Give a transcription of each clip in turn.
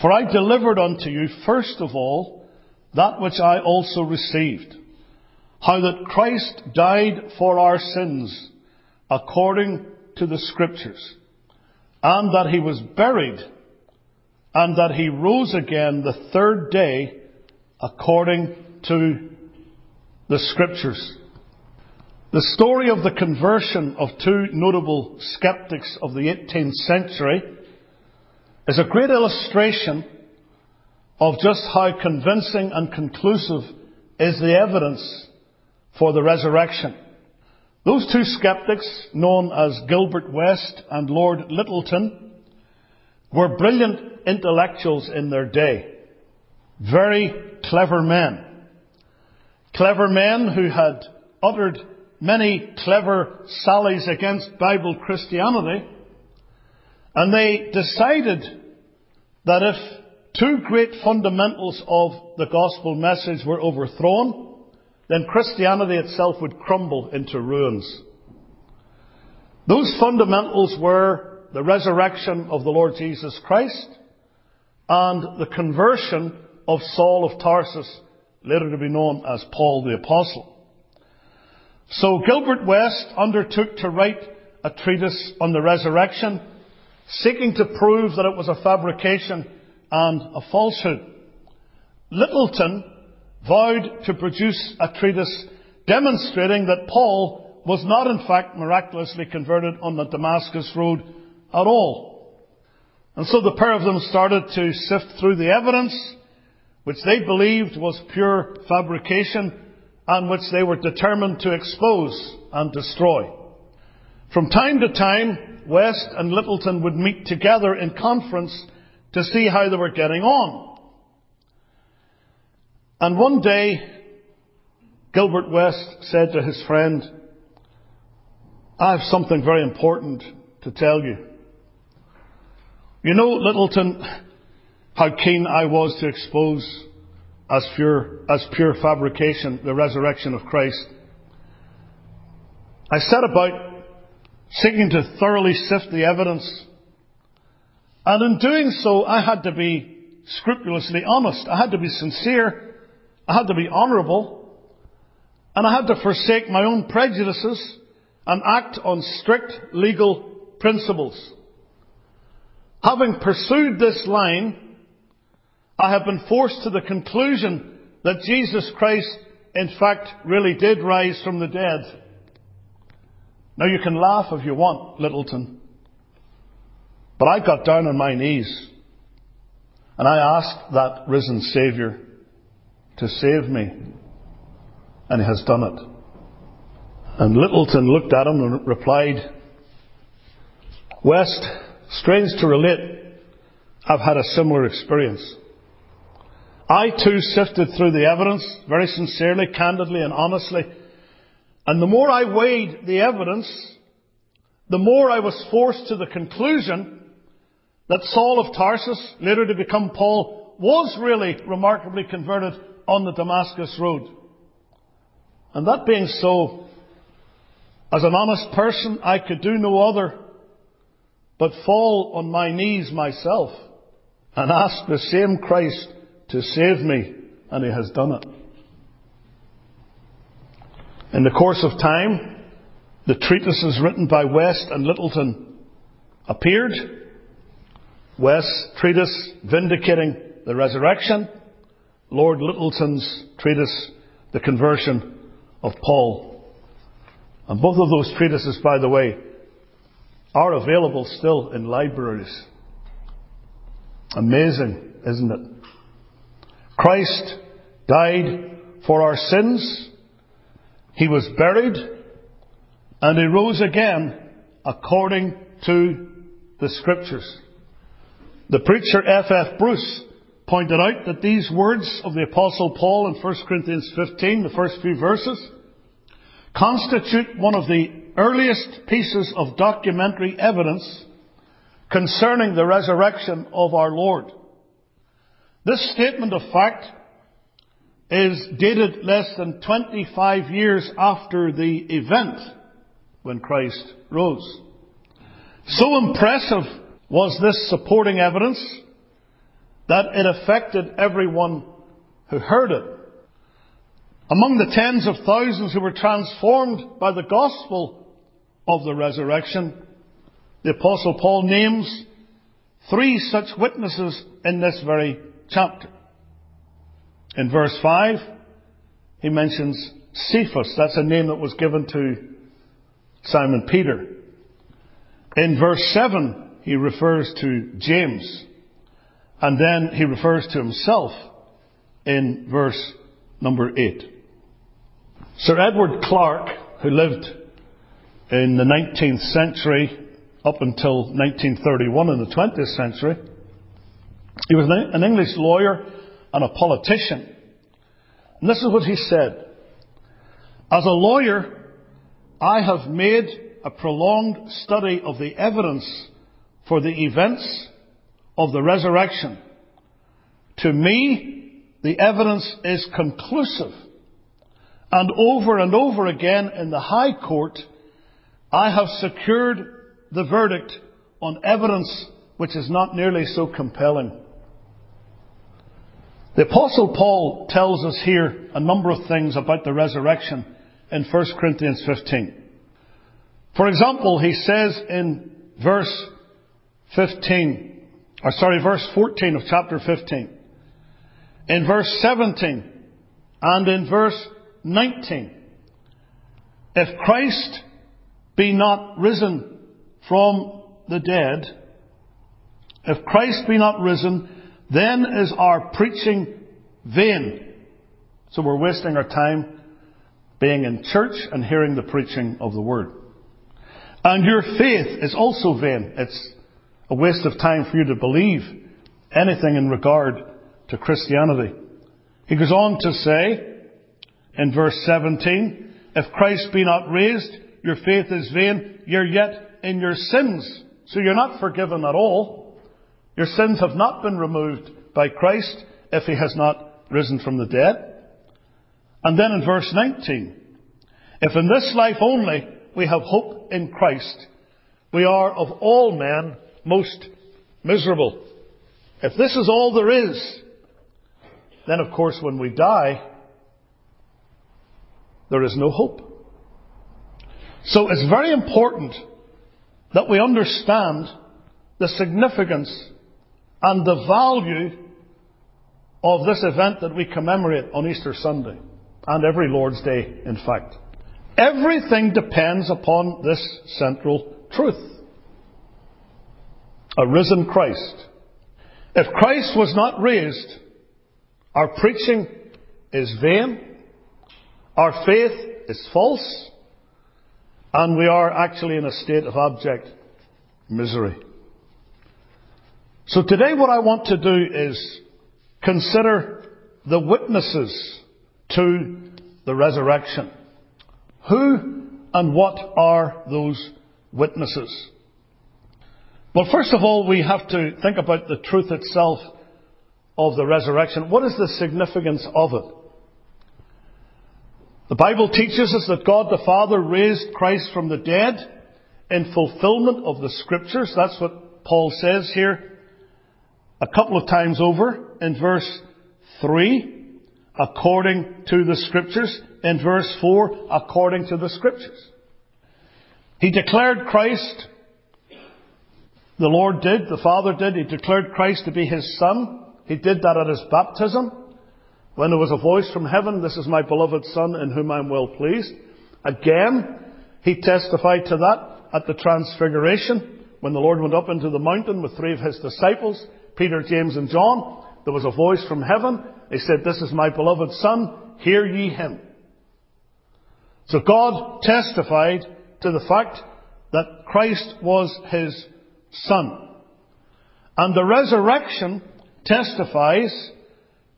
For I delivered unto you first of all that which I also received, how that Christ died for our sins according to the scriptures, and that he was buried, and that he rose again the third day according to the scriptures. The story of the conversion of two notable skeptics of the 18th century is a great illustration of just how convincing and conclusive is the evidence for the resurrection. Those two skeptics, known as Gilbert West and Lord Lyttelton, were brilliant intellectuals in their day. Very clever men. Clever men who had uttered many clever sallies against Bible Christianity, and they decided that if two great fundamentals of the gospel message were overthrown, then Christianity itself would crumble into ruins. Those fundamentals were the resurrection of the Lord Jesus Christ and the conversion of Saul of Tarsus, later to be known as Paul the Apostle. So Gilbert West undertook to write a treatise on the resurrection, seeking to prove that it was a fabrication and a falsehood. Lyttelton vowed to produce a treatise demonstrating that Paul was not in fact miraculously converted on the Damascus road at all. And so the pair of them started to sift through the evidence, which they believed was pure fabrication, and which they were determined to expose and destroy. From time to time, West and Lyttelton would meet together in conference to see how they were getting on. And one day, Gilbert West said to his friend, I have something very important to tell you. You know, Lyttelton, how keen I was to expose as pure, as pure fabrication, the resurrection of Christ. I set about seeking to thoroughly sift the evidence. And in doing so, I had to be scrupulously honest. I had to be sincere. I had to be honourable. And I had to forsake my own prejudices and act on strict legal principles. Having pursued this line, I have been forced to the conclusion that Jesus Christ, in fact, really did rise from the dead. Now you can laugh if you want, Lyttelton, But I got down on my knees and I asked that risen Saviour to save me. And He has done it. And Lyttelton looked at him and replied, West, strange to relate, I've had a similar experience. I too sifted through the evidence very sincerely, candidly and honestly. And the more I weighed the evidence, the more I was forced to the conclusion that Saul of Tarsus, later to become Paul, was really remarkably converted on the Damascus road. And that being so, as an honest person, I could do no other but fall on my knees myself and ask the same Christ to save me, and He has done it. In the course of time, the treatises written by West and Lyttelton appeared. West's treatise vindicating the resurrection, Lord Lyttelton's treatise, The Conversion of Paul. And both of those treatises, by the way, are available still in libraries. Amazing, isn't it? Christ died for our sins. He was buried and he rose again according to the scriptures. The preacher F. F. Bruce pointed out that these words of the apostle Paul in 1 Corinthians 15, the first few verses, constitute one of the earliest pieces of documentary evidence concerning the resurrection of our Lord. This statement of fact is dated less than 25 years after the event when Christ rose. So impressive was this supporting evidence that it affected everyone who heard it. Among the tens of thousands who were transformed by the gospel of the resurrection, the apostle Paul names three such witnesses in this very chapter. In verse 5, he mentions Cephas. That's a name that was given to Simon Peter. In verse 7, he refers to James. And then he refers to himself in verse number 8. Sir Edward Clarke, who lived in the 19th century up until 1931 in the 20th century, he was an English lawyer and a politician. And this is what he said. As a lawyer, I have made a prolonged study of the evidence for the events of the resurrection. To me, the evidence is conclusive. And over and over again in the High Court, I have secured the verdict on evidence which is not nearly so compelling. The apostle Paul tells us here a number of things about the resurrection in 1 Corinthians 15. For example, he says in verse 15, or sorry, verse 14 of chapter 15, in verse 17, and in verse 19, if Christ be not risen from the dead, if Christ be not risen, then is our preaching vain. So we're wasting our time being in church and hearing the preaching of the word. And your faith is also vain. It's a waste of time for you to believe anything in regard to Christianity. He goes on to say in verse 17, if Christ be not raised, your faith is vain, you're yet in your sins. So you're not forgiven at all. Your sins have not been removed by Christ if he has not risen from the dead. And then in verse 19, if in this life only we have hope in Christ, we are of all men most miserable. If this is all there is, then of course when we die, there is no hope. So it's very important that we understand the significance and the value of this event that we commemorate on Easter Sunday and every Lord's Day, in fact. Everything depends upon this central truth. A risen Christ. If Christ was not raised, our preaching is vain, our faith is false, and we are actually in a state of abject misery. So today what I want to do is consider the witnesses to the resurrection. Who and what are those witnesses? Well, first of all, we have to think about the truth itself of the resurrection. What is the significance of it? The Bible teaches us that God the Father raised Christ from the dead in fulfillment of the Scriptures. That's what Paul says here a couple of times over in verse 3, according to the Scriptures. In verse 4, according to the Scriptures. He declared Christ, the Lord did, the Father did, He declared Christ to be His Son. He did that at His baptism. When there was a voice from heaven, this is my beloved Son in whom I am well pleased. Again, he testified to that at the transfiguration when the Lord went up into the mountain with three of his disciples, Peter, James and John. There was a voice from heaven. He said, this is my beloved Son, hear ye him. So God testified to the fact that Christ was his Son. And the resurrection testifies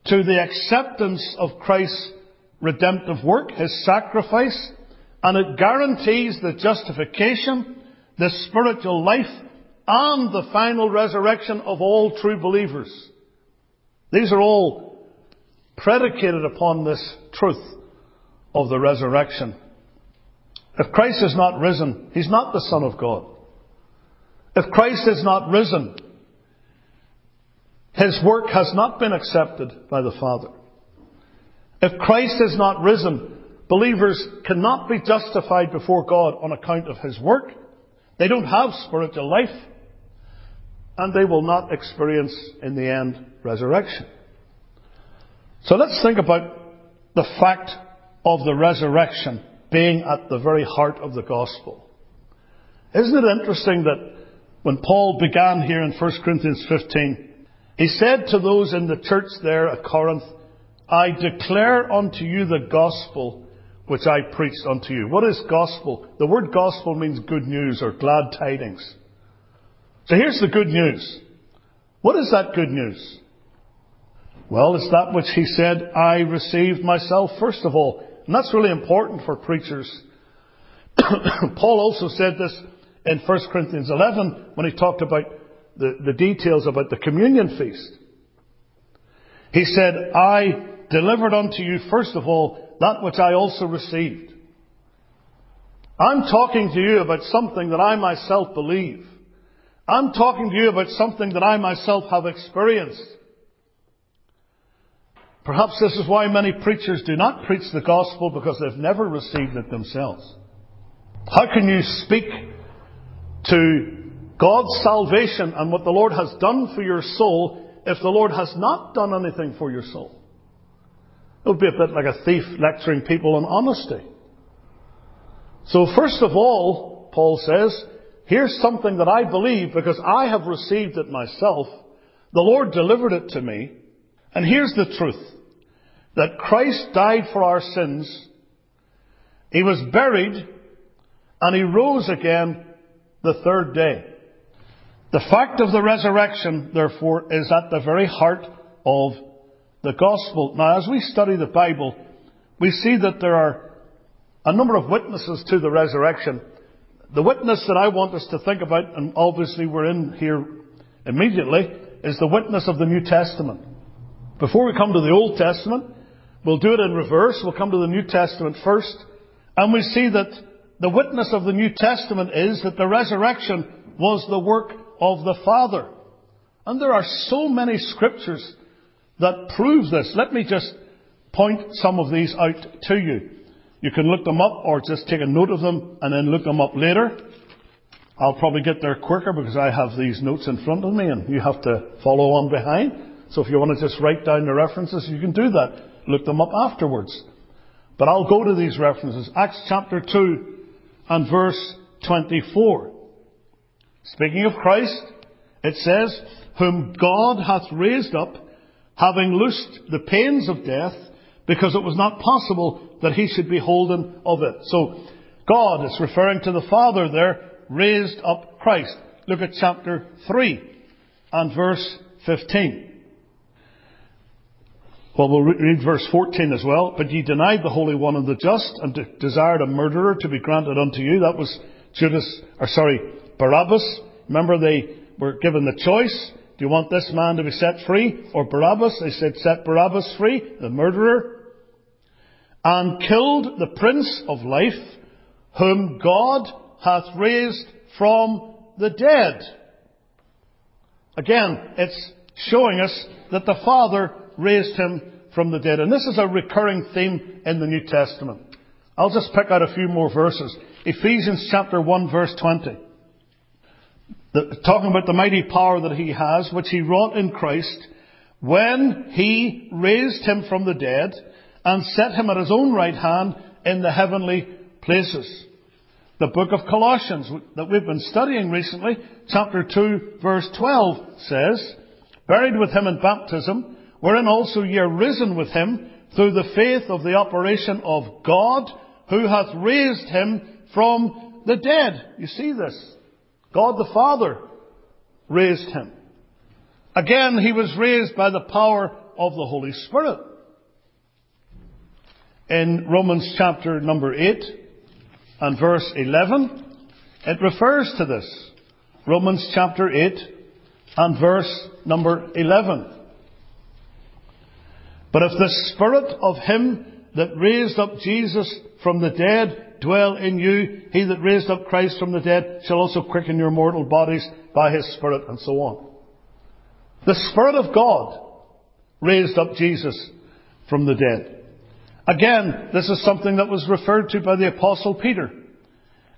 to the acceptance of Christ's redemptive work, His sacrifice, and it guarantees the justification, the spiritual life, and the final resurrection of all true believers. These are all predicated upon this truth of the resurrection. If Christ is not risen, He's not the Son of God. If Christ is not risen, his work has not been accepted by the Father. If Christ is not risen, believers cannot be justified before God on account of his work. They don't have spiritual life. And they will not experience, in the end, resurrection. So let's think about the fact of the resurrection being at the very heart of the gospel. Isn't it interesting that when Paul began here in 1 Corinthians 15, he said to those in the church there at Corinth, I declare unto you the gospel which I preached unto you. What is gospel? The word gospel means good news or glad tidings. So here's the good news. What is that good news? Well, it's that which he said, I received myself first of all. And that's really important for preachers. Paul also said this in 1 Corinthians 11 when he talked about the, the details about the communion feast. He said, I delivered unto you first of all that which I also received. I'm talking to you about something that I myself believe. I'm talking to you about something that I myself have experienced. Perhaps this is why many preachers do not preach the gospel because they've never received it themselves. How can you speak to God's salvation and what the Lord has done for your soul if the Lord has not done anything for your soul? It would be a bit like a thief lecturing people on honesty. So first of all, Paul says, here's something that I believe because I have received it myself. The Lord delivered it to me. And here's the truth. That Christ died for our sins. He was buried and he rose again the third day. The fact of the resurrection, therefore, is at the very heart of the gospel. Now, as we study the Bible, we see that there are a number of witnesses to the resurrection. The witness that I want us to think about, and obviously we're in here immediately, is the witness of the New Testament. Before we come to the Old Testament, we'll do it in reverse. We'll come to the New Testament first. And we see that the witness of the New Testament is that the resurrection was the work of the Father. And there are so many scriptures that prove this. Let me just point some of these out to you. You can look them up or just take a note of them and then look them up later. I'll probably get there quicker because I have these notes in front of me and you have to follow on behind. So if you want to just write down the references, you can do that. Look them up afterwards. But I'll go to these references. Acts chapter 2 and verse 24. Speaking of Christ, it says, whom God hath raised up, having loosed the pains of death, because it was not possible that he should be holden of it. So, God is referring to the Father there, raised up Christ. Look at chapter 3 and verse 15. Well, we'll read verse 14 as well. But ye denied the Holy One and the just, and de- desired a murderer to be granted unto you. That was Judas, or sorry, Barabbas. Remember they were given the choice. Do you want this man to be set free or Barabbas? They said set Barabbas free, the murderer. And killed the Prince of Life, whom God hath raised from the dead. Again, it's showing us that the Father raised him from the dead. And this is a recurring theme in the New Testament. I'll just pick out a few more verses. Ephesians chapter 1 verse 20. The, talking about the mighty power that he has, which he wrought in Christ, when he raised him from the dead and set him at his own right hand in the heavenly places. The book of Colossians that we've been studying recently, chapter 2 verse 12 says, buried with him in baptism, wherein also ye are risen with him through the faith of the operation of God, who hath raised him from the dead. You see this? God the Father raised him. Again, he was raised by the power of the Holy Spirit. In Romans chapter number 8 and verse 11, it refers to this. Romans chapter 8 and verse number 11. But if the Spirit of Him that raised up Jesus from the dead dwell in you. He that raised up Christ from the dead shall also quicken your mortal bodies by his Spirit, and so on. The Spirit of God raised up Jesus from the dead. Again, this is something that was referred to by the Apostle Peter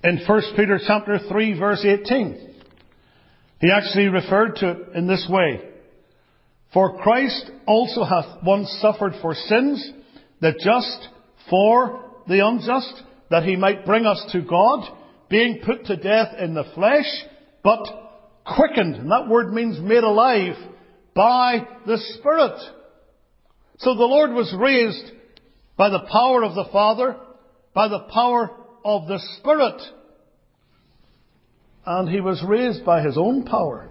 in 1 Peter chapter 3 verse 18. He actually referred to it in this way. For Christ also hath once suffered for sins, the just for the unjust, that he might bring us to God, being put to death in the flesh, but quickened, and that word means made alive, by the Spirit. So the Lord was raised by the power of the Father, by the power of the Spirit. And he was raised by his own power.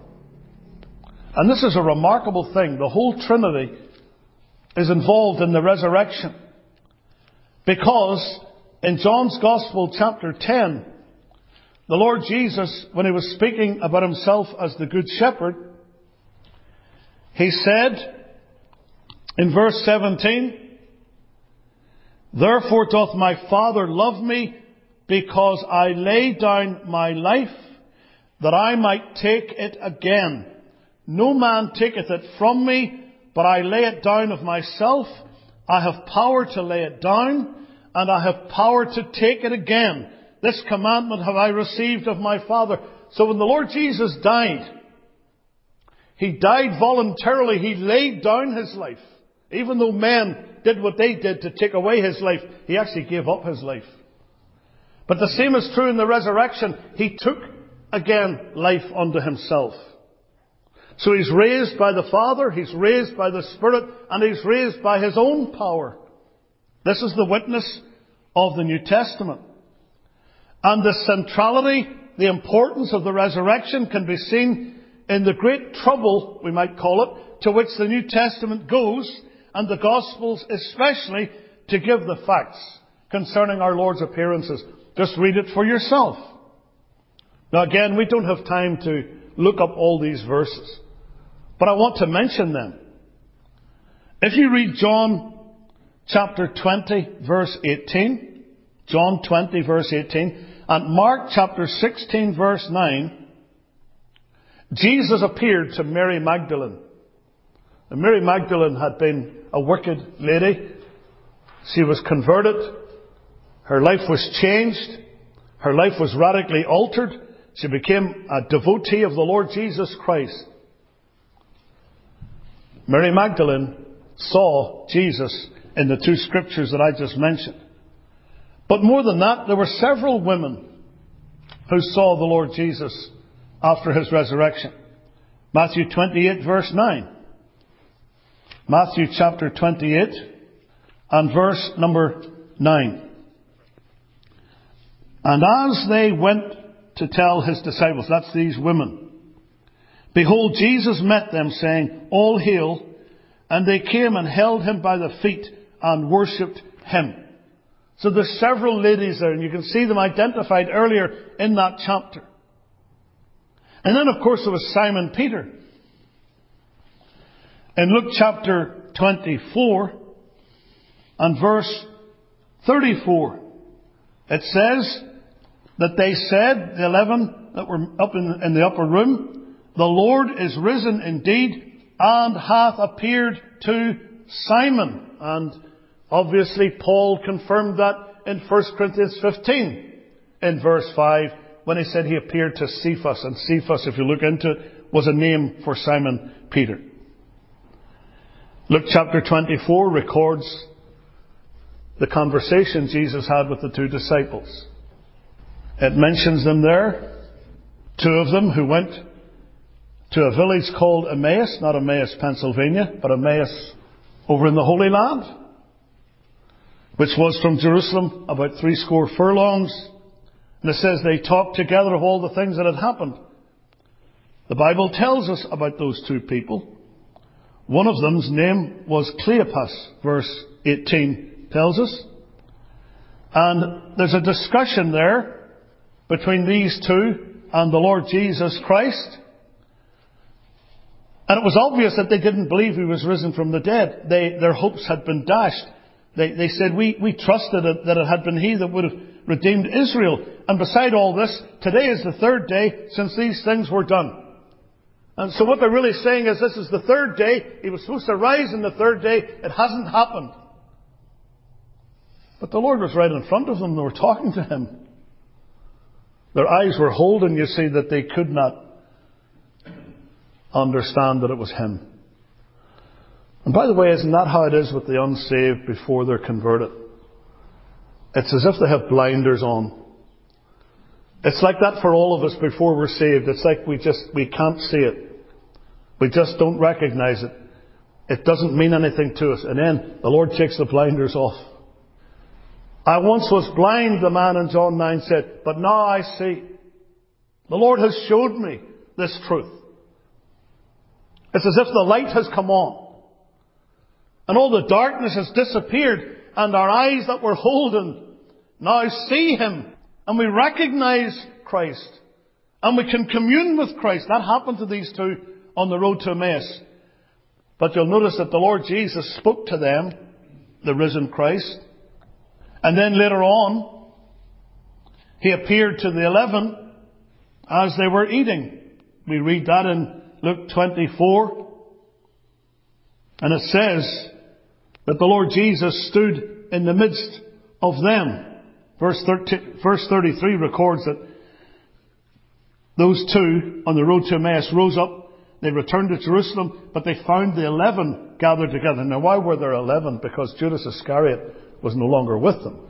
And this is a remarkable thing. The whole Trinity is involved in the resurrection. Because in John's Gospel, chapter 10, the Lord Jesus, when he was speaking about himself as the Good Shepherd, he said in verse 17, Therefore doth my Father love me, because I lay down my life, that I might take it again. No man taketh it from me, but I lay it down of myself. I have power to lay it down, and I have power to take it again. This commandment have I received of my Father. So when the Lord Jesus died, He died voluntarily. He laid down His life. Even though men did what they did to take away His life, He actually gave up His life. But the same is true in the resurrection. He took again life unto Himself. So he's raised by the Father, he's raised by the Spirit, and he's raised by his own power. This is the witness of the New Testament. And the centrality, the importance of the resurrection can be seen in the great trouble, we might call it, to which the New Testament goes, and the Gospels especially, to give the facts concerning our Lord's appearances. Just read it for yourself. Now again, we don't have time to look up all these verses. But I want to mention them. If you read John chapter 20 verse 18, John 20 verse 18, and Mark chapter 16 verse 9, Jesus appeared to Mary Magdalene. And Mary Magdalene had been a wicked lady. She was converted. Her life was changed. Her life was radically altered. She became a devotee of the Lord Jesus Christ. Mary Magdalene saw Jesus in the two scriptures that I just mentioned. But more than that, there were several women who saw the Lord Jesus after his resurrection. Matthew 28 verse 9. Matthew chapter 28 and verse number 9. And as they went to tell his disciples, that's these women, behold, Jesus met them saying, All hail, and they came and held him by the feet and worshipped him. So there's several ladies there, and you can see them identified earlier in that chapter. And then, of course, there was Simon Peter. In Luke chapter 24 and verse 34, it says that they said, the eleven that were up in, in the upper room, the Lord is risen indeed and hath appeared to Simon. And obviously Paul confirmed that in 1 Corinthians 15 in verse 5 when he said he appeared to Cephas. And Cephas, if you look into it, was a name for Simon Peter. Luke chapter 24 records the conversation Jesus had with the two disciples. It mentions them there, two of them who went to a village called Emmaus, not Emmaus, Pennsylvania, but Emmaus over in the Holy Land, which was from Jerusalem about three score furlongs. And it says they talked together of all the things that had happened. The Bible tells us about those two people. One of them's name was Cleopas, verse 18 tells us. And there's a discussion there between these two and the Lord Jesus Christ. And it was obvious that they didn't believe he was risen from the dead. They, their hopes had been dashed. They, they said, we, we trusted it, that it had been he that would have redeemed Israel. And beside all this, today is the third day since these things were done. And so what they're really saying is this is the third day. He was supposed to rise on the third day. It hasn't happened. But the Lord was right in front of them. They were talking to Him. Their eyes were holding, you see, that they could not understand that it was Him. And by the way, isn't that how it is with the unsaved before they're converted? It's as if they have blinders on. It's like that for all of us before we're saved. It's like we just, we can't see it. We just don't recognize it. It doesn't mean anything to us. And then the Lord takes the blinders off. I once was blind, the man in John 9 said, but now I see. The Lord has showed me this truth. It's as if the light has come on. And all the darkness has disappeared and our eyes that were holden now see Him and we recognize Christ and we can commune with Christ. That happened to these two on the road to Emmaus. But you'll notice that the Lord Jesus spoke to them, the risen Christ, and then later on, He appeared to the eleven as they were eating. We read that in Luke 24. And it says that the Lord Jesus stood in the midst of them. Verse, 30, verse 33 records that those two on the road to Emmaus rose up, they returned to Jerusalem, but they found the eleven gathered together. Now why were there eleven? Because Judas Iscariot was no longer with them.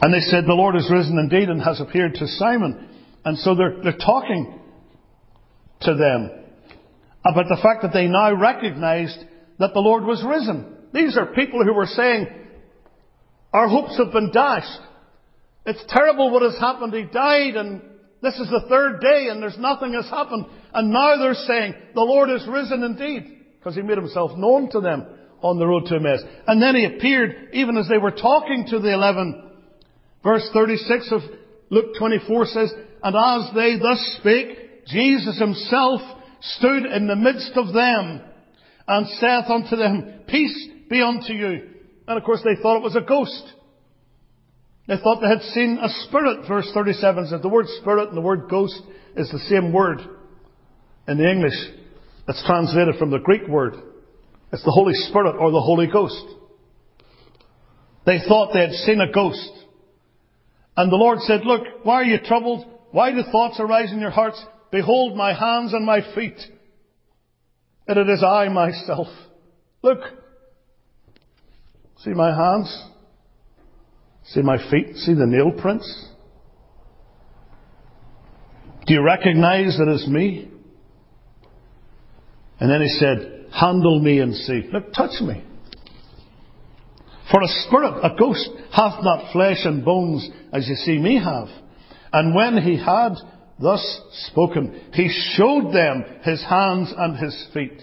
And they said, the Lord is risen indeed and has appeared to Simon. And so they're, they're talking to them about the fact that they now recognized that the Lord was risen. These are people who were saying, our hopes have been dashed. It's terrible what has happened. He died and this is the third day and there's nothing has happened. And now they're saying, the Lord is risen indeed. Because he made himself known to them on the road to Emmaus. And then he appeared even as they were talking to the eleven. Verse 36 of Luke 24 says, And as they thus spake, Jesus himself stood in the midst of them and saith unto them, Peace be unto you. And of course they thought it was a ghost. They thought they had seen a spirit. Verse 37 says the word spirit and the word ghost is the same word in the English. It's translated from the Greek word. It's the Holy Spirit or the Holy Ghost. They thought they had seen a ghost. And the Lord said, Look, why are you troubled? Why do thoughts arise in your hearts? Behold my hands and my feet. And it is I myself. Look. See my hands? See my feet? See the nail prints? Do you recognize that it's me? And then he said, handle me and see. Look, touch me. For a spirit, a ghost, hath not flesh and bones as you see me have. And when he had thus spoken, he showed them his hands and his feet.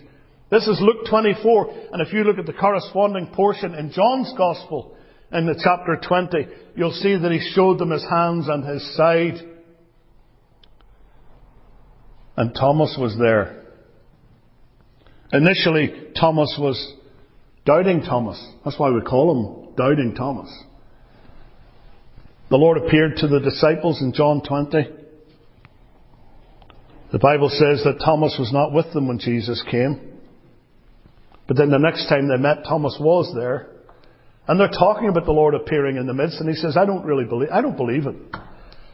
This is Luke 24, and if you look at the corresponding portion in John's Gospel, in the chapter 20, you'll see that he showed them his hands and his side. And Thomas was there. Initially, Thomas was doubting Thomas. That's why we call him doubting Thomas. The Lord appeared to the disciples in John 20. The Bible says that Thomas was not with them when Jesus came. But then the next time they met, Thomas was there. And they're talking about the Lord appearing in the midst, and he says, I don't really believe, I don't believe it.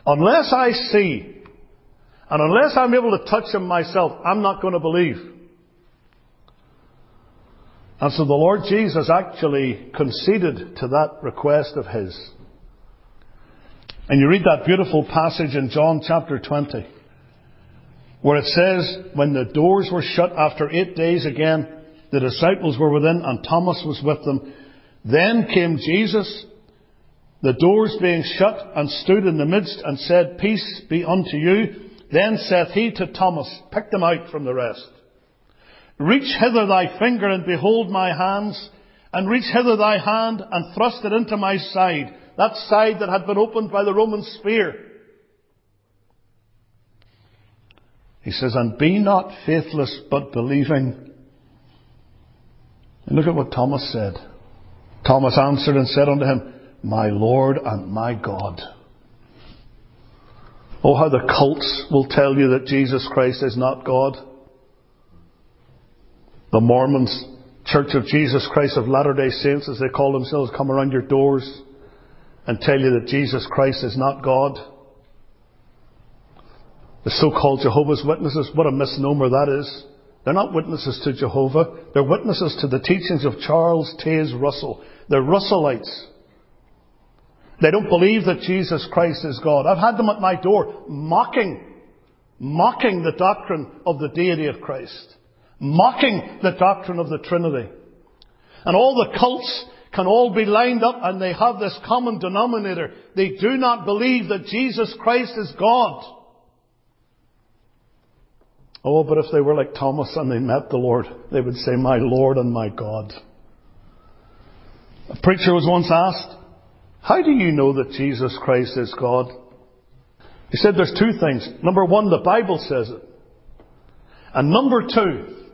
Unless I see, and unless I'm able to touch him myself, I'm not going to believe. And so the Lord Jesus actually conceded to that request of his. And you read that beautiful passage in John chapter 20, where it says, when the doors were shut after eight days again, the disciples were within and Thomas was with them. Then came Jesus, the doors being shut, and stood in the midst and said, Peace be unto you. Then saith he to Thomas, pick them out from the rest. Reach hither thy finger and behold my hands, and reach hither thy hand and thrust it into my side, that side that had been opened by the Roman spear. He says, and be not faithless, but believing. And look at what Thomas said. Thomas answered and said unto him, My Lord and my God. Oh, how the cults will tell you that Jesus Christ is not God. The Mormons, Church of Jesus Christ of Latter-day Saints, as they call themselves, come around your doors and tell you that Jesus Christ is not God. The so-called Jehovah's Witnesses, what a misnomer that is. They're not witnesses to Jehovah. They're witnesses to the teachings of Charles Taze Russell. They're Russellites. They don't believe that Jesus Christ is God. I've had them at my door mocking, mocking the doctrine of the deity of Christ, mocking the doctrine of the Trinity. And all the cults can all be lined up and they have this common denominator. They do not believe that Jesus Christ is God. Oh, but if they were like Thomas and they met the Lord, they would say, My Lord and my God. A preacher was once asked, how do you know that Jesus Christ is God? He said there's two things. Number one, the Bible says it. And number two,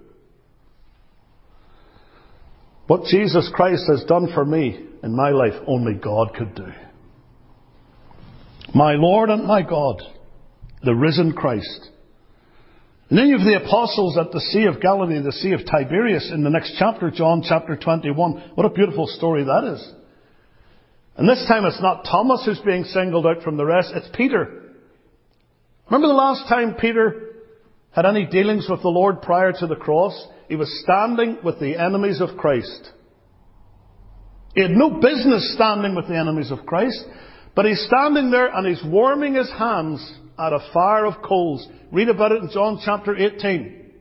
what Jesus Christ has done for me in my life, only God could do. My Lord and my God, the risen Christ. Then you the apostles at the Sea of Galilee, the Sea of Tiberias in the next chapter, John chapter 21. What a beautiful story that is. And this time it's not Thomas who's being singled out from the rest, it's Peter. Remember the last time Peter had any dealings with the Lord prior to the cross? He was standing with the enemies of Christ. He had no business standing with the enemies of Christ, but he's standing there and he's warming his hands at a fire of coals. Read about it in John chapter 18.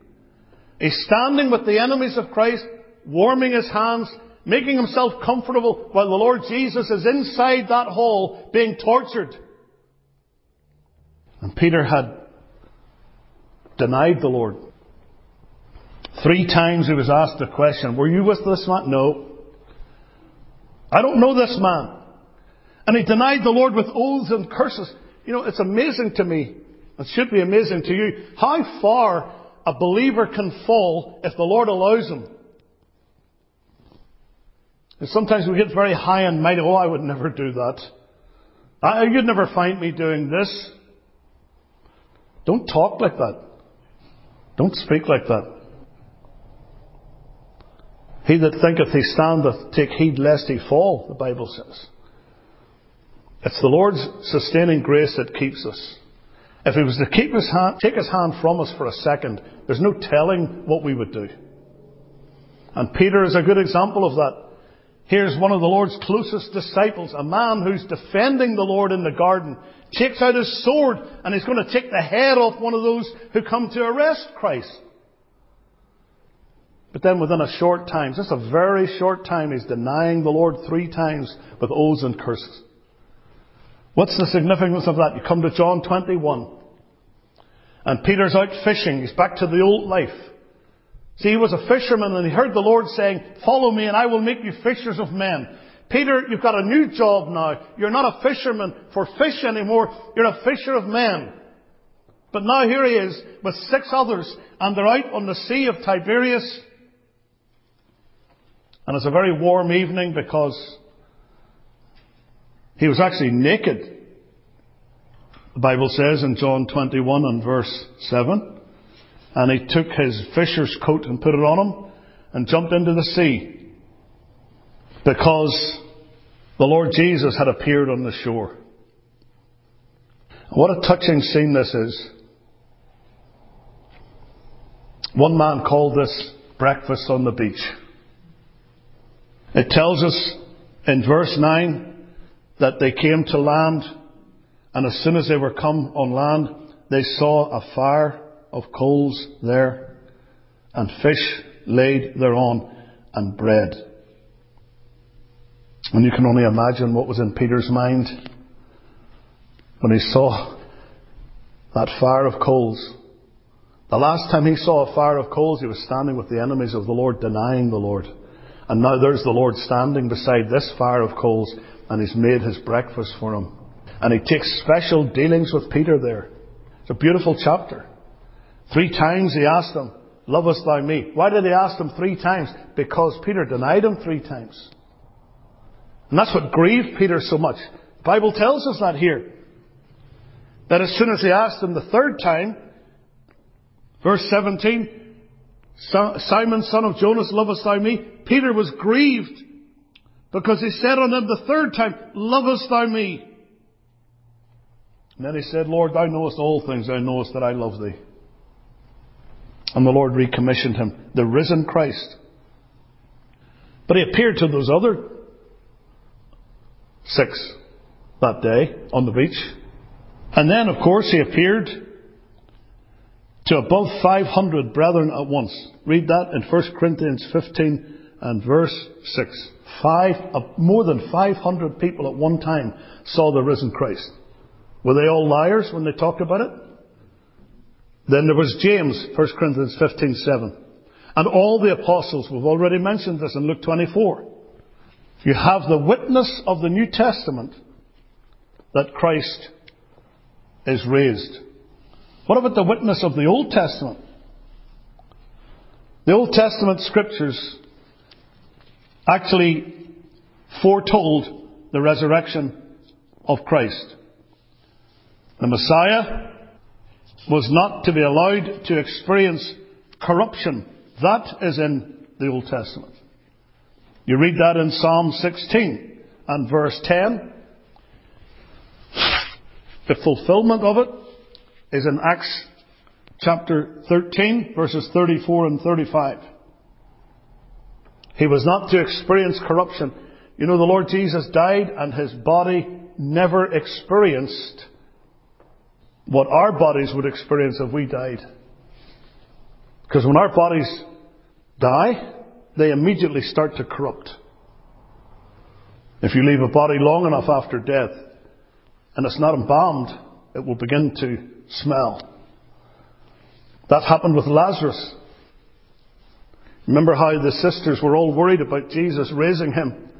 He's standing with the enemies of Christ, warming his hands, making himself comfortable while the Lord Jesus is inside that hall being tortured. And Peter had denied the Lord. Three times he was asked the question, were you with this man? No. I don't know this man. And he denied the Lord with oaths and curses. You know, it's amazing to me, it should be amazing to you, how far a believer can fall if the Lord allows him. And sometimes we get very high and mighty. Oh, I would never do that. I, you'd never find me doing this. Don't talk like that. Don't speak like that. He that thinketh he standeth, take heed lest he fall, the Bible says. It's the Lord's sustaining grace that keeps us. If he was to keep his hand, take his hand from us for a second, there's no telling what we would do. And Peter is a good example of that. Here's one of the Lord's closest disciples, a man who's defending the Lord in the garden, takes out his sword and he's going to take the head off one of those who come to arrest Christ. But then within a short time, just a very short time, he's denying the Lord three times with oaths and curses. What's the significance of that? You come to John 21. And Peter's out fishing. He's back to the old life. See, he was a fisherman and he heard the Lord saying, follow me and I will make you fishers of men. Peter, you've got a new job now. You're not a fisherman for fish anymore. You're a fisher of men. But now here he is with six others and they're out on the Sea of Tiberias. And it's a very warm evening because he was actually naked. The Bible says in John 21 and verse 7 and he took his fisher's coat and put it on him and jumped into the sea because the Lord Jesus had appeared on the shore. What a touching scene this is. One man called this breakfast on the beach. It tells us in verse 9 that they came to land and as soon as they were come on land, they saw a fire of coals there, and fish laid thereon, and bread. And you can only imagine what was in Peter's mind when he saw that fire of coals. The last time he saw a fire of coals, he was standing with the enemies of the Lord, denying the Lord. And now there's the Lord standing beside this fire of coals, and he's made his breakfast for him. And he takes special dealings with Peter there. It's a beautiful chapter. Three times he asked him, Lovest thou me? Why did he ask him three times? Because Peter denied him three times. And that's what grieved Peter so much. The Bible tells us that here. that as soon as he asked him the third time, verse 17, Simon, son of Jonas, lovest thou me? Peter was grieved because he said unto him the third time, lovest thou me? And then he said, Lord, thou knowest all things, thou knowest that I love thee. And the Lord recommissioned him, the risen Christ. But he appeared to those other six that day on the beach. And then, of course, he appeared to above 500 brethren at once. Read that in 1 Corinthians 15 and verse 6. Uh, more than 500 people at one time saw the risen Christ. Were they all liars when they talked about it? Then there was James, 1 Corinthians 15, 7. And all the apostles, we've already mentioned this in Luke 24. You have the witness of the New Testament that Christ is raised. What about the witness of the Old Testament? The Old Testament scriptures actually foretold the resurrection of Christ. The Messiah was not to be allowed to experience corruption. That is in the Old Testament. You read that in Psalm 16 and verse 10. The fulfillment of it is in Acts chapter 13, verses 34 and 35. He was not to experience corruption. You know, the Lord Jesus died and his body never experienced what our bodies would experience if we died. Because when our bodies die, they immediately start to corrupt. If you leave a body long enough after death and it's not embalmed, it will begin to smell. That happened with Lazarus. Remember how the sisters were all worried about Jesus raising him.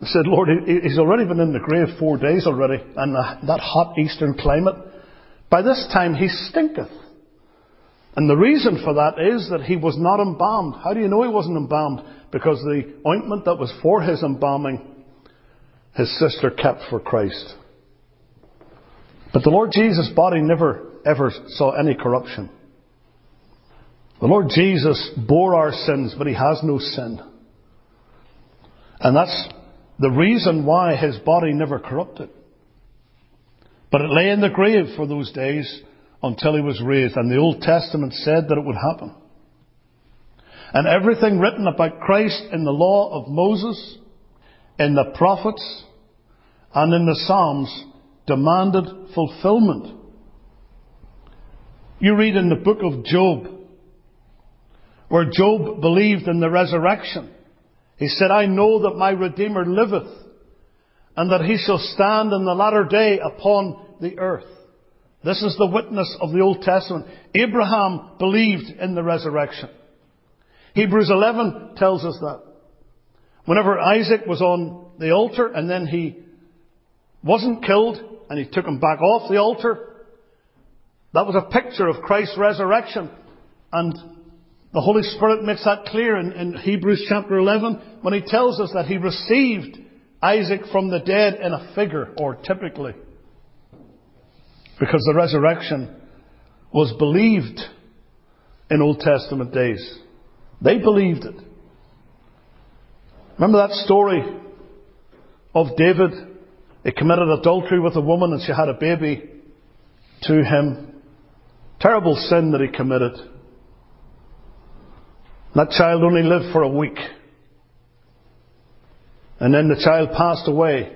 They said, Lord, he's already been in the grave four days already, and that hot eastern climate. By this time he stinketh. And the reason for that is that he was not embalmed. How do you know he wasn't embalmed? Because the ointment that was for his embalming, his sister kept for Christ. But the Lord Jesus' body never ever saw any corruption. The Lord Jesus bore our sins, but he has no sin. And that's the reason why his body never corrupted. But it lay in the grave for those days until he was raised. And the Old Testament said that it would happen. And everything written about Christ in the law of Moses, in the prophets, and in the Psalms demanded fulfillment. You read in the book of Job, where Job believed in the resurrection. He said, I know that my Redeemer liveth, and that he shall stand in the latter day upon the earth. This is the witness of the Old Testament. Abraham believed in the resurrection. Hebrews 11 tells us that. Whenever Isaac was on the altar and then he wasn't killed and he took him back off the altar, that was a picture of Christ's resurrection. And the Holy Spirit makes that clear in, in Hebrews chapter 11 when he tells us that he received Isaac from the dead in a figure or typically. Because the resurrection was believed in Old Testament days. They believed it. Remember that story of David? He committed adultery with a woman and she had a baby to him. Terrible sin that he committed. That child only lived for a week. And then the child passed away.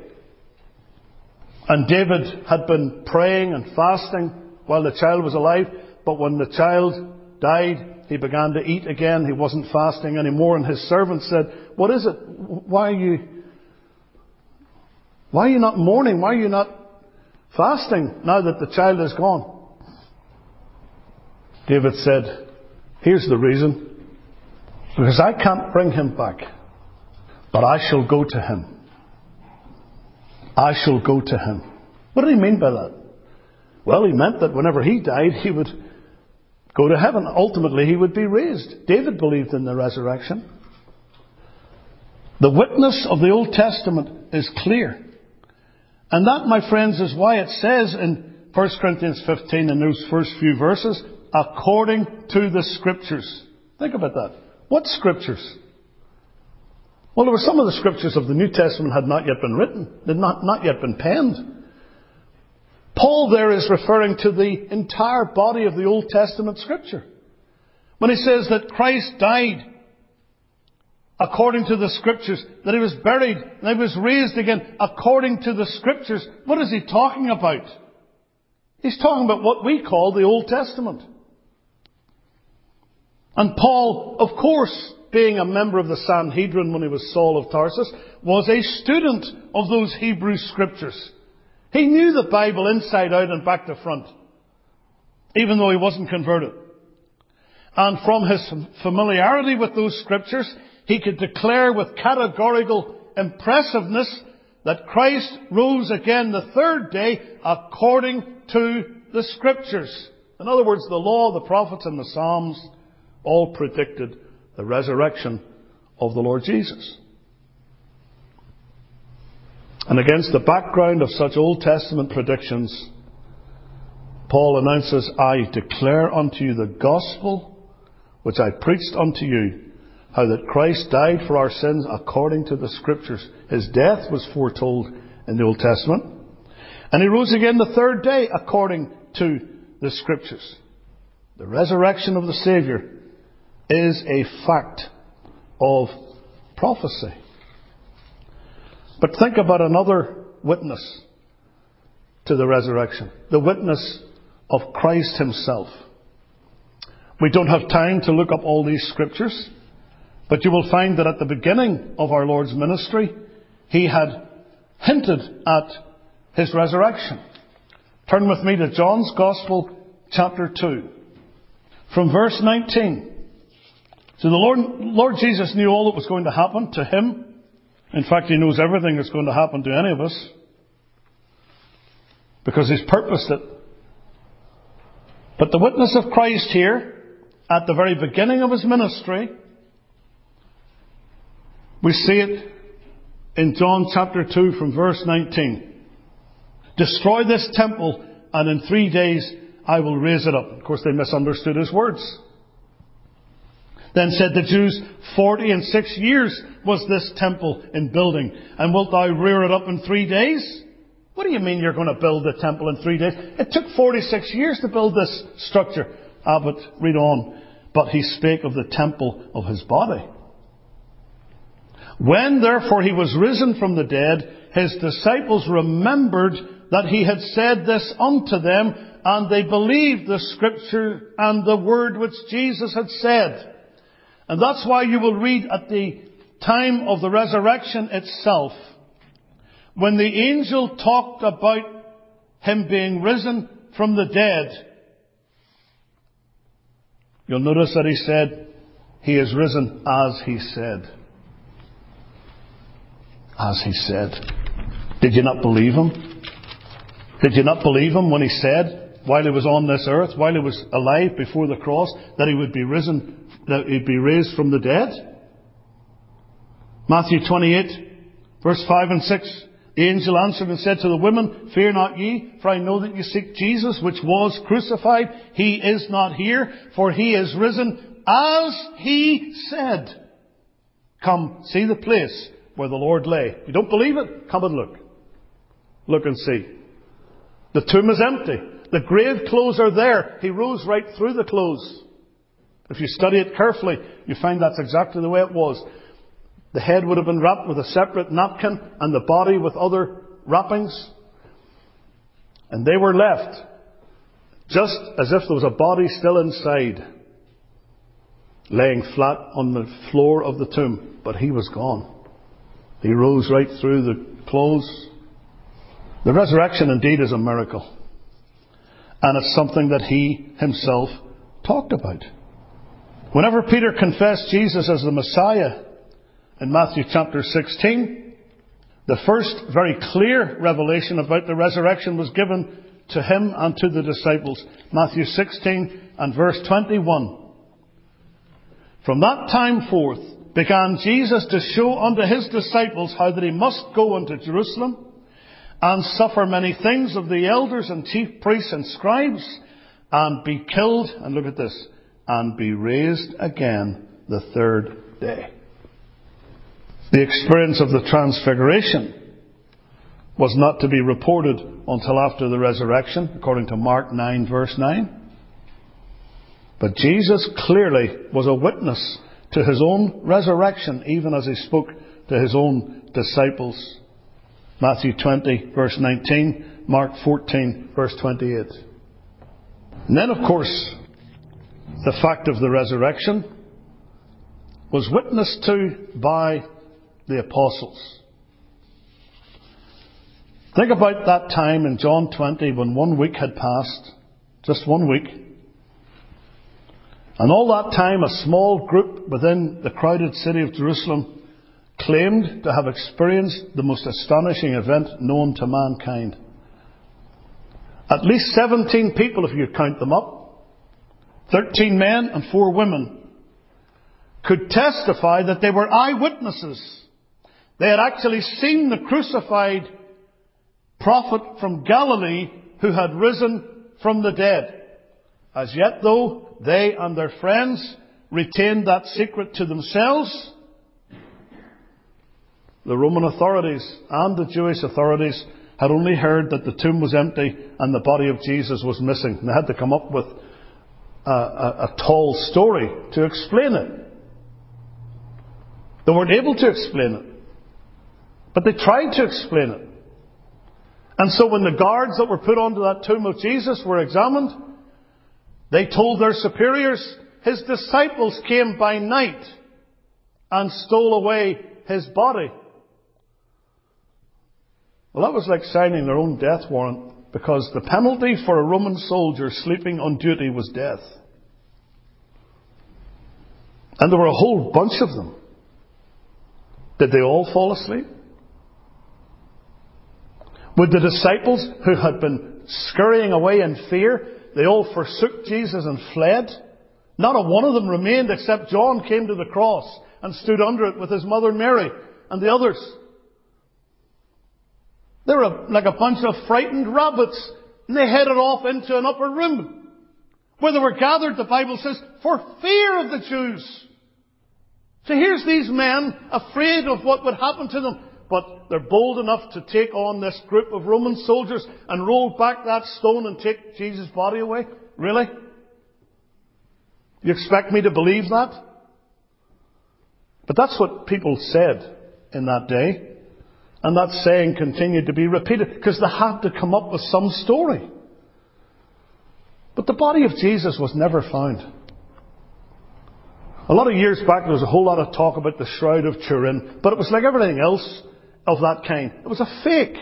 And David had been praying and fasting while the child was alive, but when the child died, he began to eat again. He wasn't fasting anymore, and his servant said, What is it? Why are you, why are you not mourning? Why are you not fasting now that the child is gone? David said, Here's the reason. Because I can't bring him back, but I shall go to him. I shall go to him. What did he mean by that? Well, he meant that whenever he died, he would go to heaven. Ultimately, he would be raised. David believed in the resurrection. The witness of the Old Testament is clear. And that, my friends, is why it says in 1 1 Corinthians 15 in those first few verses, according to the scriptures. Think about that. What scriptures? Well, there were some of the scriptures of the New Testament had not yet been written, they had not, not yet been penned. Paul there is referring to the entire body of the Old Testament scripture. When he says that Christ died according to the scriptures, that he was buried and he was raised again according to the scriptures, what is he talking about? He's talking about what we call the Old Testament. And Paul, of course, being a member of the Sanhedrin when he was Saul of Tarsus, was a student of those Hebrew scriptures. He knew the Bible inside out and back to front, even though he wasn't converted. And from his familiarity with those scriptures, he could declare with categorical impressiveness that Christ rose again the third day according to the scriptures. In other words, the law, the prophets, and the Psalms all predicted the resurrection of the Lord Jesus. And against the background of such Old Testament predictions, Paul announces, I declare unto you the gospel which I preached unto you, how that Christ died for our sins according to the scriptures. His death was foretold in the Old Testament. And he rose again the third day according to the scriptures. The resurrection of the Saviour is a fact of prophecy. But think about another witness to the resurrection. The witness of Christ himself. We don't have time to look up all these scriptures, but you will find that at the beginning of our Lord's ministry, he had hinted at his resurrection. Turn with me to John's Gospel, chapter 2. From verse 19. So the Lord, Lord Jesus knew all that was going to happen to him in fact, He knows everything that's going to happen to any of us because He's purposed it. But the witness of Christ here, at the very beginning of His ministry, we see it in John chapter 2 from verse 19. Destroy this temple and in three days I will raise it up. Of course, they misunderstood His words. Then said the Jews, Forty and six years was this temple in building, and wilt thou rear it up in three days? What do you mean you're going to build the temple in three days? It took 46 years to build this structure. Ah, but read on. But he spake of the temple of his body. When therefore he was risen from the dead, his disciples remembered that he had said this unto them, and they believed the scripture and the word which Jesus had said. And that's why you will read at the time of the resurrection itself, when the angel talked about him being risen from the dead, you'll notice that he said, He is risen as he said. As he said. Did you not believe him? Did you not believe him when he said, while he was on this earth, while he was alive before the cross, that he would be risen that he'd be raised from the dead? Matthew 28, verse 5 and 6. The angel answered and said to the women, Fear not ye, for I know that ye seek Jesus, which was crucified. He is not here, for he is risen, as he said. Come, see the place where the Lord lay. You don't believe it? Come and look. Look and see. The tomb is empty. The grave clothes are there. He rose right through the clothes. If you study it carefully, you find that's exactly the way it was. The head would have been wrapped with a separate napkin and the body with other wrappings. And they were left just as if there was a body still inside, laying flat on the floor of the tomb. But he was gone. He rose right through the clothes. The resurrection indeed is a miracle. And it's something that he himself talked about. Whenever Peter confessed Jesus as the Messiah in Matthew chapter 16, the first very clear revelation about the resurrection was given to him and to the disciples. Matthew 16 and verse 21. From that time forth began Jesus to show unto his disciples how that he must go unto Jerusalem and suffer many things of the elders and chief priests and scribes, and be killed, and look at this, and be raised again the third day. The experience of the transfiguration was not to be reported until after the resurrection, according to Mark 9 verse 9. But Jesus clearly was a witness to his own resurrection, even as he spoke to his own disciples. Matthew 20 verse 19, Mark 14 verse 28. And then of course, the fact of the resurrection was witnessed to by the apostles. Think about that time in John 20 when one week had passed, just one week. And all that time a small group within the crowded city of Jerusalem claimed to have experienced the most astonishing event known to mankind. At least 17 people, if you count them up, 13 men and 4 women, could testify that they were eyewitnesses. They had actually seen the crucified prophet from Galilee who had risen from the dead. As yet, though, they and their friends retained that secret to themselves, the Roman authorities and the Jewish authorities had only heard that the tomb was empty and the body of Jesus was missing. And they had to come up with a, a, a tall story to explain it. They weren't able to explain it. But they tried to explain it. And so when the guards that were put onto that tomb of Jesus were examined, they told their superiors, his disciples came by night and stole away his body. Well, that was like signing their own death warrant because the penalty for a Roman soldier sleeping on duty was death. And there were a whole bunch of them. Did they all fall asleep? Would the disciples who had been scurrying away in fear, they all forsook Jesus and fled? Not a one of them remained except John came to the cross and stood under it with his mother Mary and the others. They were like a bunch of frightened rabbits and they headed off into an upper room where they were gathered, the Bible says, for fear of the Jews. So here's these men afraid of what would happen to them but they're bold enough to take on this group of Roman soldiers and roll back that stone and take Jesus' body away? Really? You expect me to believe that? But that's what people said in that day. And that saying continued to be repeated because they had to come up with some story. But the body of Jesus was never found. A lot of years back, there was a whole lot of talk about the Shroud of Turin, but it was like everything else of that kind. It was a fake.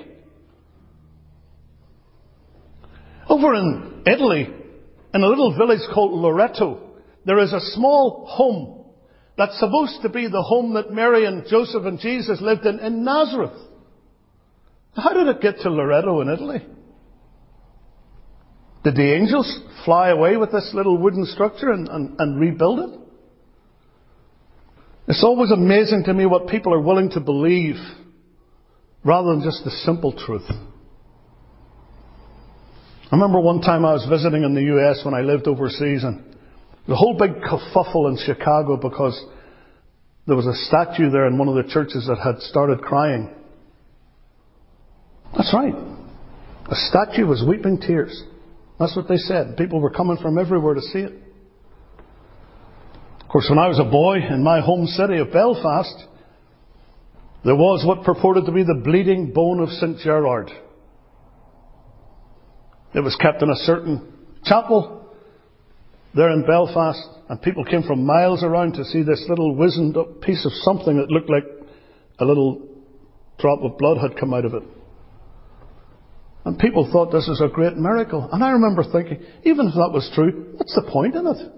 Over in Italy, in a little village called Loreto, there is a small home that's supposed to be the home that Mary and Joseph and Jesus lived in in Nazareth. How did it get to Loreto in Italy? Did the angels fly away with this little wooden structure and, and, and rebuild it? It's always amazing to me what people are willing to believe rather than just the simple truth. I remember one time I was visiting in the US when I lived overseas and the whole big kerfuffle in Chicago because there was a statue there in one of the churches that had started crying. That's right. A statue was weeping tears. That's what they said. People were coming from everywhere to see it. Of course, when I was a boy in my home city of Belfast, there was what purported to be the bleeding bone of St. Gerard. It was kept in a certain chapel there in Belfast, and people came from miles around to see this little wizened up piece of something that looked like a little drop of blood had come out of it. And people thought this was a great miracle. And I remember thinking, even if that was true, what's the point in it?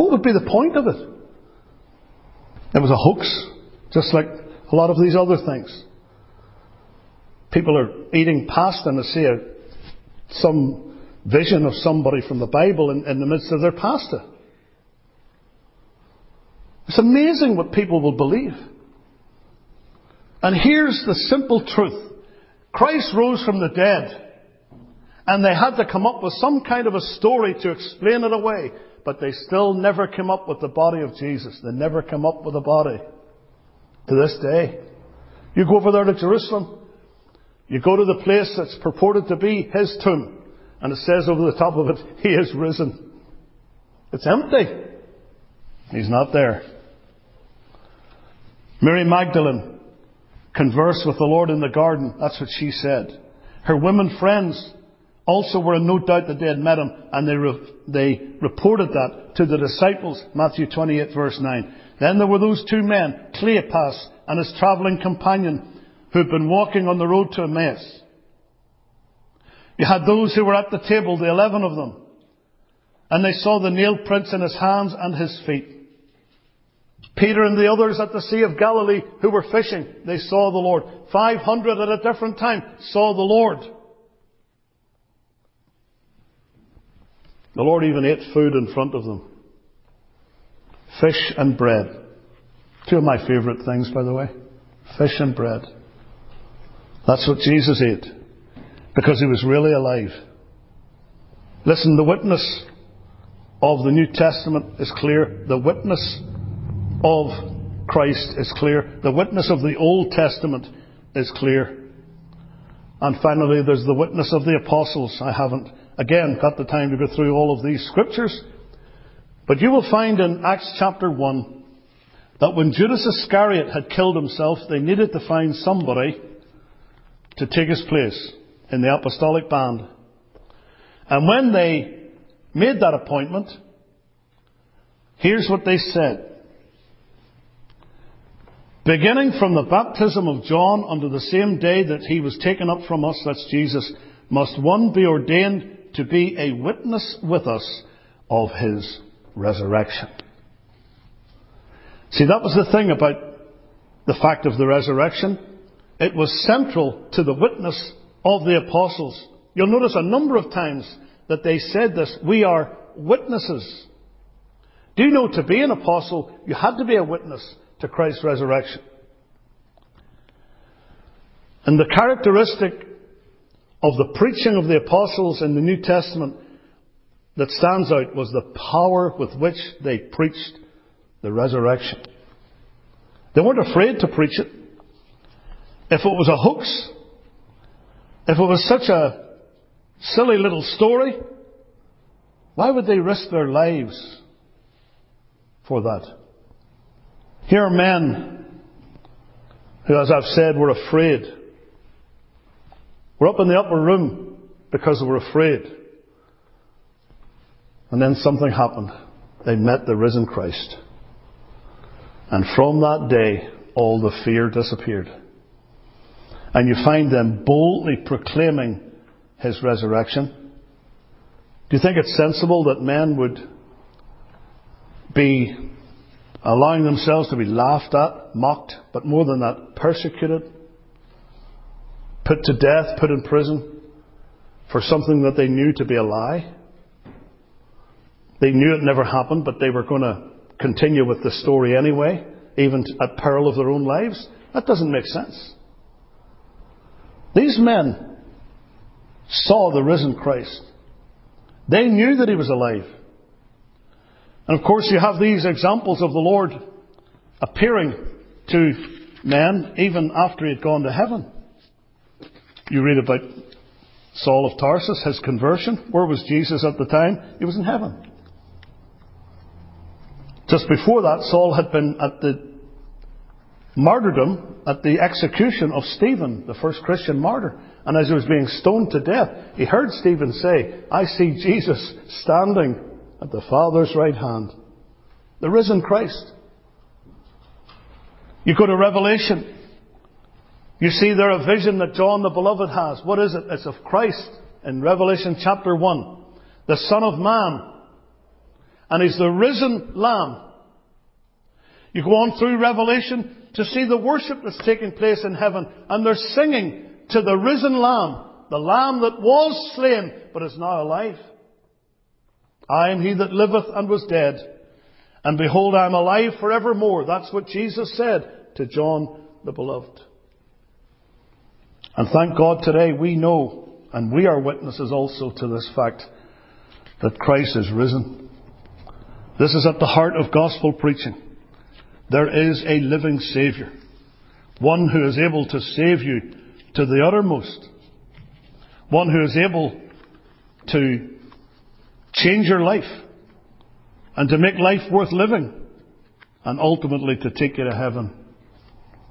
What would be the point of it? It was a hoax, just like a lot of these other things. People are eating pasta and they see a, some vision of somebody from the Bible in, in the midst of their pasta. It's amazing what people will believe. And here's the simple truth. Christ rose from the dead. And they had to come up with some kind of a story to explain it away. But they still never came up with the body of Jesus. They never come up with a body. To this day. You go over there to Jerusalem. You go to the place that's purported to be his tomb. And it says over the top of it, He is risen. It's empty. He's not there. Mary Magdalene conversed with the Lord in the garden. That's what she said. Her women friends also were in no doubt that they had met him, and they, re- they reported that to the disciples, Matthew 28 verse 9. Then there were those two men, Cleopas and his travelling companion, who had been walking on the road to Emmaus. You had those who were at the table, the eleven of them, and they saw the nail prints in his hands and his feet. Peter and the others at the Sea of Galilee who were fishing, they saw the Lord. Five hundred at a different time saw the Lord. The Lord even ate food in front of them. Fish and bread. Two of my favourite things, by the way. Fish and bread. That's what Jesus ate. Because he was really alive. Listen, the witness of the New Testament is clear. The witness of Christ is clear. The witness of the Old Testament is clear. And finally, there's the witness of the apostles. I haven't, again, got the time to go through all of these scriptures. But you will find in Acts chapter 1 that when Judas Iscariot had killed himself, they needed to find somebody to take his place in the apostolic band. And when they made that appointment, here's what they said. Beginning from the baptism of John unto the same day that he was taken up from us, that's Jesus, must one be ordained to be a witness with us of his resurrection. See, that was the thing about the fact of the resurrection. It was central to the witness of the apostles. You'll notice a number of times that they said this. We are witnesses. Do you know to be an apostle, you had to be a witness to Christ's resurrection. And the characteristic of the preaching of the apostles in the New Testament that stands out was the power with which they preached the resurrection. They weren't afraid to preach it. If it was a hoax, if it was such a silly little story, why would they risk their lives for that? Here are men who, as I've said, were afraid. We're up in the upper room because they were afraid. And then something happened. They met the risen Christ. And from that day, all the fear disappeared. And you find them boldly proclaiming his resurrection. Do you think it's sensible that men would be allowing themselves to be laughed at, mocked, but more than that, persecuted, put to death, put in prison for something that they knew to be a lie. They knew it never happened, but they were going to continue with the story anyway, even at peril of their own lives. That doesn't make sense. These men saw the risen Christ. They knew that he was alive. And of course, you have these examples of the Lord appearing to men even after he had gone to heaven. You read about Saul of Tarsus, his conversion. Where was Jesus at the time? He was in heaven. Just before that, Saul had been at the martyrdom, at the execution of Stephen, the first Christian martyr. And as he was being stoned to death, he heard Stephen say, I see Jesus standing at the Father's right hand. The risen Christ. You go to Revelation. You see there a vision that John the Beloved has. What is it? It's of Christ in Revelation chapter 1. The Son of Man. And He's the risen Lamb. You go on through Revelation to see the worship that's taking place in heaven. And they're singing to the risen Lamb. The Lamb that was slain, but is now alive. I am he that liveth and was dead. And behold, I am alive forevermore. That's what Jesus said to John the Beloved. And thank God today we know, and we are witnesses also to this fact, that Christ is risen. This is at the heart of gospel preaching. There is a living Saviour. One who is able to save you to the uttermost. One who is able to change your life and to make life worth living and ultimately to take you to heaven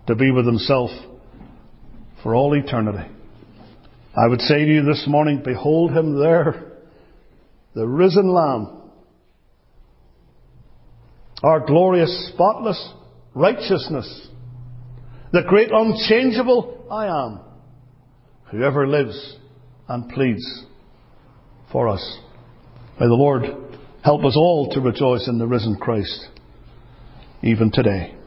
to be with Himself for all eternity. I would say to you this morning, behold Him there, the risen Lamb, our glorious, spotless righteousness, the great unchangeable I am, whoever lives and pleads for us. May the Lord help us all to rejoice in the risen Christ, even today.